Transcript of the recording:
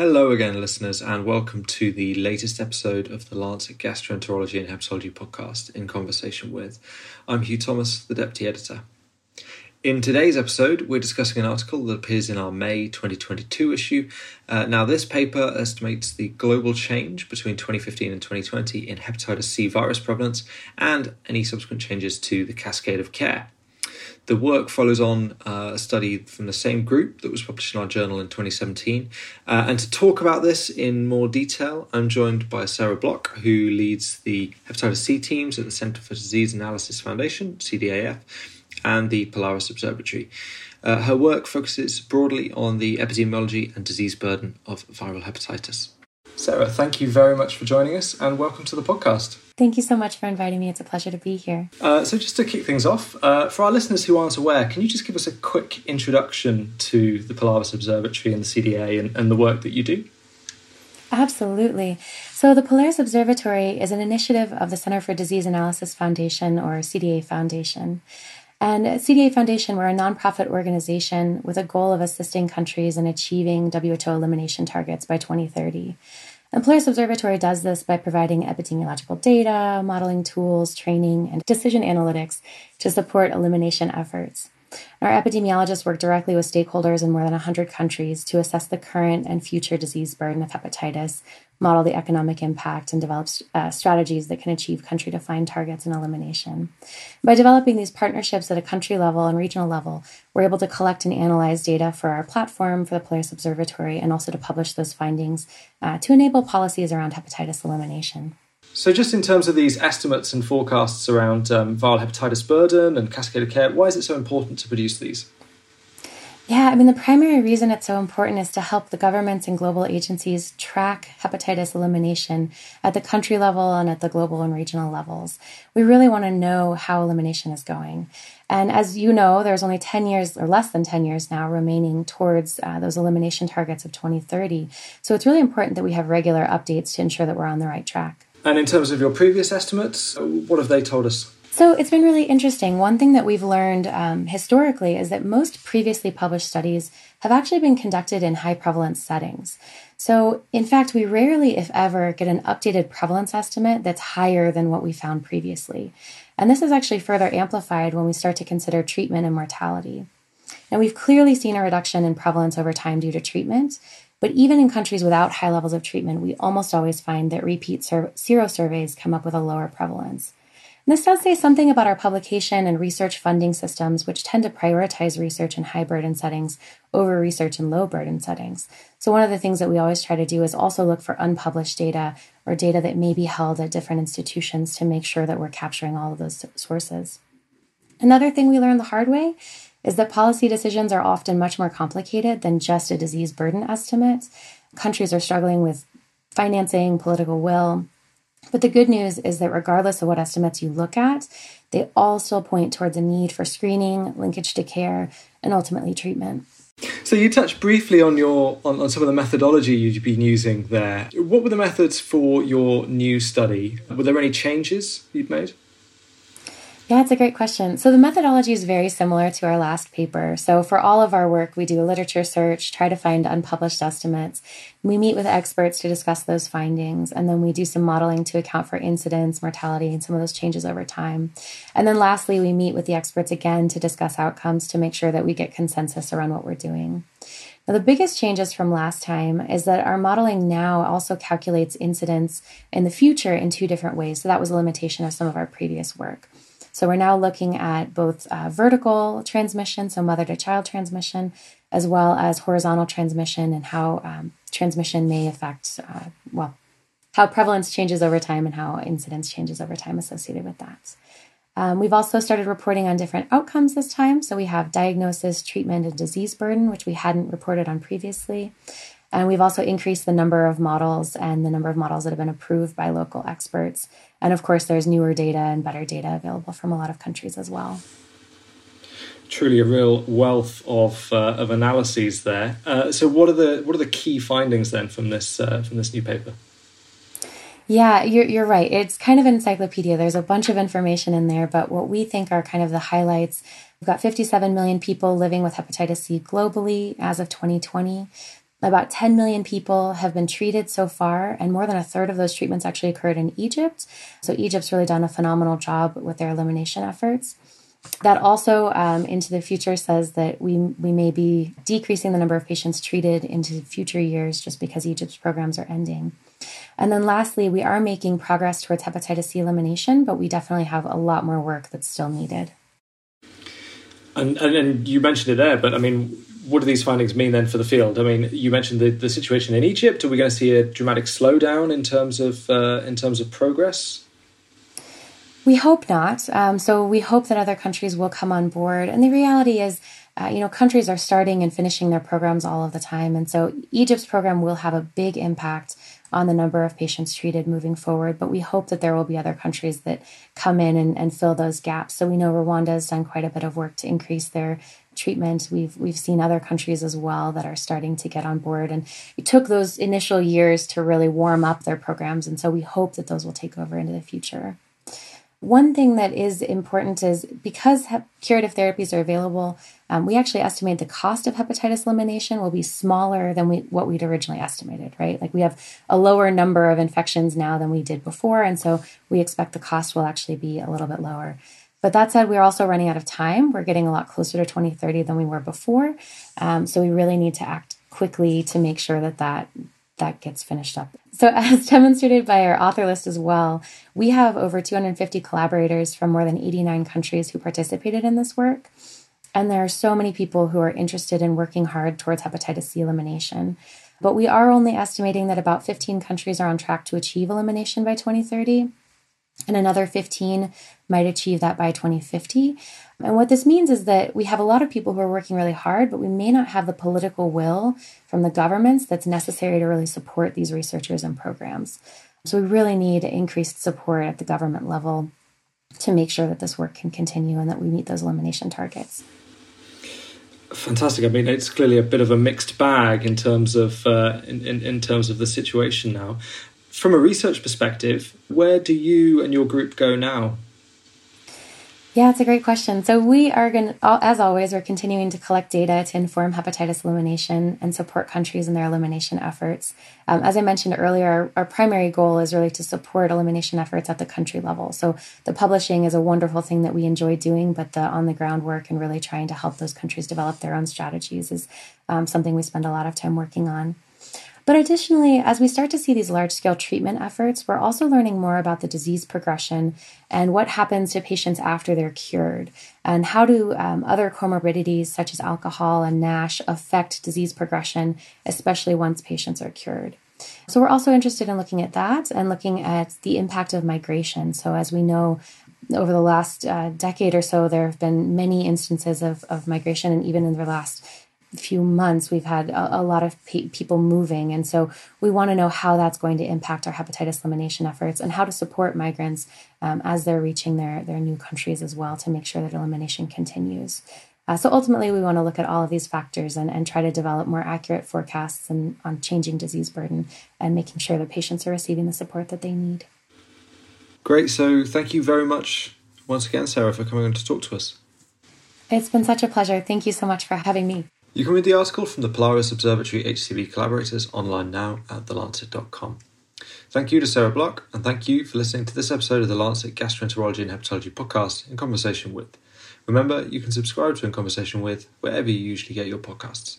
Hello again, listeners, and welcome to the latest episode of the Lancet Gastroenterology and Hepatology podcast in conversation with. I'm Hugh Thomas, the Deputy Editor. In today's episode, we're discussing an article that appears in our May 2022 issue. Uh, now, this paper estimates the global change between 2015 and 2020 in hepatitis C virus prevalence and any subsequent changes to the cascade of care. The work follows on uh, a study from the same group that was published in our journal in 2017. Uh, and to talk about this in more detail, I'm joined by Sarah Blach, who leads the hepatitis C teams at the Centre for Disease Analysis Foundation, CDAF, and the Polaris Observatory. Uh, her work focuses broadly on the epidemiology and disease burden of viral hepatitis. Sarah, thank you very much for joining us and welcome to the podcast. Thank you so much for inviting me. It's a pleasure to be here. Uh, so, just to kick things off, uh, for our listeners who aren't aware, can you just give us a quick introduction to the Polaris Observatory and the CDA and, and the work that you do? Absolutely. So, the Polaris Observatory is an initiative of the Center for Disease Analysis Foundation, or CDA Foundation. And CDA Foundation, we're a nonprofit organization with a goal of assisting countries in achieving WHO elimination targets by 2030. Polaris Observatory does this by providing epidemiological data, modeling tools, training, and decision analytics to support elimination efforts. Our epidemiologists work directly with stakeholders in more than 100 countries to assess the current and future disease burden of hepatitis, model the economic impact, and develop uh, strategies that can achieve country defined targets and elimination. By developing these partnerships at a country level and regional level, we're able to collect and analyze data for our platform, for the Polaris Observatory, and also to publish those findings uh, to enable policies around hepatitis elimination. So, just in terms of these estimates and forecasts around um, viral hepatitis burden and cascaded care, why is it so important to produce these? Yeah, I mean, the primary reason it's so important is to help the governments and global agencies track hepatitis elimination at the country level and at the global and regional levels. We really want to know how elimination is going. And as you know, there's only 10 years or less than 10 years now remaining towards uh, those elimination targets of 2030. So it's really important that we have regular updates to ensure that we're on the right track. And in terms of your previous estimates, what have they told us? So it's been really interesting. One thing that we've learned um, historically is that most previously published studies have actually been conducted in high prevalence settings. So, in fact, we rarely, if ever, get an updated prevalence estimate that's higher than what we found previously. And this is actually further amplified when we start to consider treatment and mortality. Now, we've clearly seen a reduction in prevalence over time due to treatment, but even in countries without high levels of treatment, we almost always find that repeat ser- sero surveys come up with a lower prevalence. And this does say something about our publication and research funding systems, which tend to prioritize research in high burden settings over research in low burden settings. So, one of the things that we always try to do is also look for unpublished data or data that may be held at different institutions to make sure that we're capturing all of those sources. Another thing we learned the hard way is that policy decisions are often much more complicated than just a disease burden estimate. Countries are struggling with financing, political will. But the good news is that regardless of what estimates you look at, they all still point towards a need for screening, linkage to care, and ultimately treatment. So you touched briefly on your on, on some of the methodology you've been using there. What were the methods for your new study? Were there any changes you'd made? Yeah, it's a great question. So, the methodology is very similar to our last paper. So, for all of our work, we do a literature search, try to find unpublished estimates. We meet with experts to discuss those findings, and then we do some modeling to account for incidence, mortality, and some of those changes over time. And then, lastly, we meet with the experts again to discuss outcomes to make sure that we get consensus around what we're doing. Now, the biggest changes from last time is that our modeling now also calculates incidence in the future in two different ways. So, that was a limitation of some of our previous work. So we're now looking at both uh, vertical transmission, so mother to child transmission, as well as horizontal transmission and how um, transmission may affect, uh, well, how prevalence changes over time and how incidence changes over time associated with that. Um, we've also started reporting on different outcomes this time. So we have diagnosis, treatment, and disease burden, which we hadn't reported on previously. And we've also increased the number of models and the number of models that have been approved by local experts. And of course, there's newer data and better data available from a lot of countries as well. Truly, a real wealth of uh, of analyses there. Uh, so, what are the what are the key findings then from this uh, from this new paper? Yeah, you're, you're right. It's kind of an encyclopedia. There's a bunch of information in there, but what we think are kind of the highlights we've got 57 million people living with hepatitis C globally as of 2020. About 10 million people have been treated so far, and more than a third of those treatments actually occurred in Egypt. So, Egypt's really done a phenomenal job with their elimination efforts. That also, um, into the future, says that we, we may be decreasing the number of patients treated into future years just because Egypt's programs are ending. And then lastly, we are making progress towards hepatitis C elimination, but we definitely have a lot more work that's still needed. And, and, and you mentioned it there, but I mean, what do these findings mean then for the field? I mean, you mentioned the, the situation in Egypt. Are we going to see a dramatic slowdown in terms of uh, in terms of progress? We hope not. Um, so we hope that other countries will come on board. And the reality is, uh, you know, countries are starting and finishing their programs all of the time, and so Egypt's program will have a big impact on the number of patients treated moving forward. But we hope that there will be other countries that come in and, and fill those gaps. So we know Rwanda has done quite a bit of work to increase their treatment. We've we've seen other countries as well that are starting to get on board, and it took those initial years to really warm up their programs, and so we hope that those will take over into the future. One thing that is important is because curative therapies are available, um, we actually estimate the cost of hepatitis elimination will be smaller than we, what we'd originally estimated, right? Like we have a lower number of infections now than we did before, and so we expect the cost will actually be a little bit lower. But that said, we're also running out of time. We're getting a lot closer to 2030 than we were before. Um, so we really need to act quickly to make sure that that that gets finished up. So, as demonstrated by our author list as well, we have over 250 collaborators from more than 89 countries who participated in this work. And there are so many people who are interested in working hard towards hepatitis C elimination. But we are only estimating that about 15 countries are on track to achieve elimination by 2030 and another 15 might achieve that by 2050. And what this means is that we have a lot of people who are working really hard, but we may not have the political will from the governments that's necessary to really support these researchers and programs. So we really need increased support at the government level to make sure that this work can continue and that we meet those elimination targets. Fantastic. I mean, it's clearly a bit of a mixed bag in terms of uh, in, in, in terms of the situation now. From a research perspective, where do you and your group go now? Yeah, it's a great question. So we are going to, as always, we're continuing to collect data to inform hepatitis elimination and support countries in their elimination efforts. Um, as I mentioned earlier, our, our, primary goal is really to support elimination efforts at the country level. So the publishing is a wonderful thing that we enjoy doing, but the on the ground work and really trying to help those countries develop their own strategies is um, something we spend a lot of time working on. But additionally, as we start to see these large scale treatment efforts, we're also learning more about the disease progression and what happens to patients after they're cured, and how do um, other comorbidities such as alcohol and NASH affect disease progression, especially once patients are cured. So, we're also interested in looking at that and looking at the impact of migration. So, as we know, over the last uh, decade or so, there have been many instances of, of migration, and even in the last few months we've had a, a lot of pe- people moving. And so we want to know how that's going to impact our hepatitis elimination efforts and how to support migrants um, as they're reaching their, their new countries as well to make sure that elimination continues. Uh, so ultimately we want to look at all of these factors and, and try to develop more accurate forecasts and, on changing disease burden and making sure that patients are receiving the support that they need. Great. So thank you very much once again sarah for coming on to talk to us. It's been such a pleasure. Thank you so much for having me you can read the article from the Polaris Observatory HCV collaborators online now at thelancet.com. Thank you to Sarah Blach, and thank you for listening to this episode of the Lancet Gastroenterology and Hepatology podcast in conversation with. Remember, you can subscribe to In Conversation with wherever you usually get your podcasts.